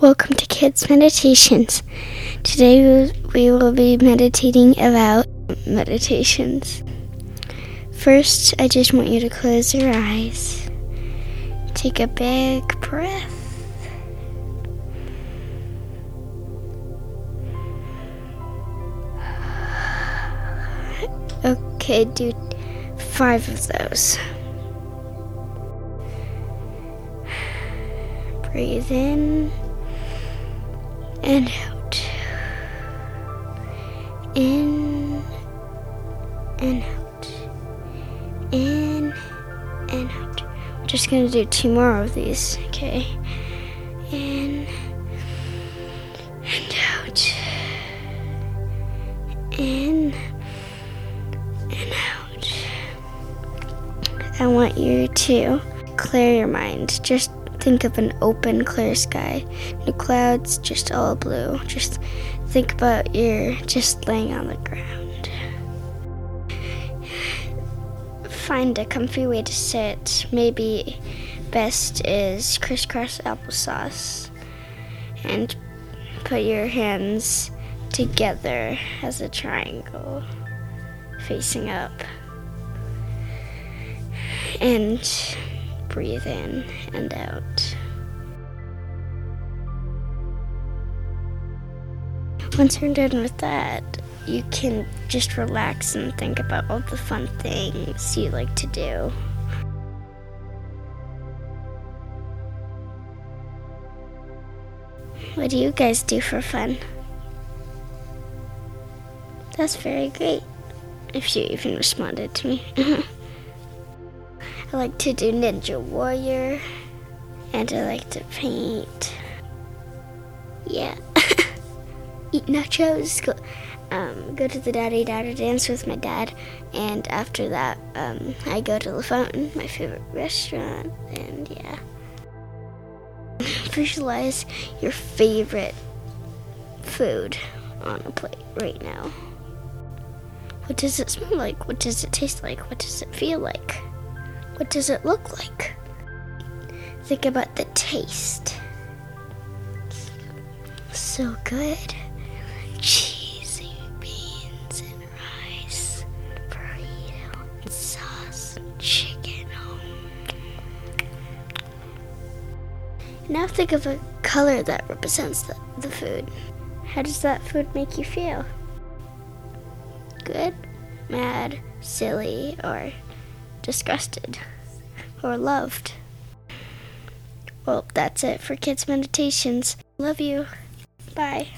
Welcome to Kids Meditations. Today we will be meditating about meditations. First, I just want you to close your eyes. Take a big breath. Okay, do five of those. Breathe in and out. In and out. In and out. I'm just gonna do two more of these, okay? In and out. In and out. I want you to clear your mind. Just think of an open, clear sky. No clouds, just all blue. Just think about you're just laying on the ground. Find a comfy way to sit. Maybe best is crisscross applesauce. And put your hands together as a triangle facing up. And breathe in and out. Once you're done with that, you can just relax and think about all the fun things you like to do. What do you guys do for fun? That's very great. If you even responded to me. I like to do Ninja Warrior, and I like to paint. Yeah. Eat nachos, go, um, go to the Daddy Daughter dance with my dad, and after that, um, I go to the Fountain, my favorite restaurant, and yeah. Visualize your favorite food on a plate right now. What does it smell like? What does it taste like? What does it feel like? What does it look like? Think about the taste. So good. Cheesy beans and rice, burrito and sauce, chicken. Now think of a color that represents the, the food. How does that food make you feel? Good, mad, silly, or disgusted or loved. Well, that's it for Kids Meditations. Love you. Bye.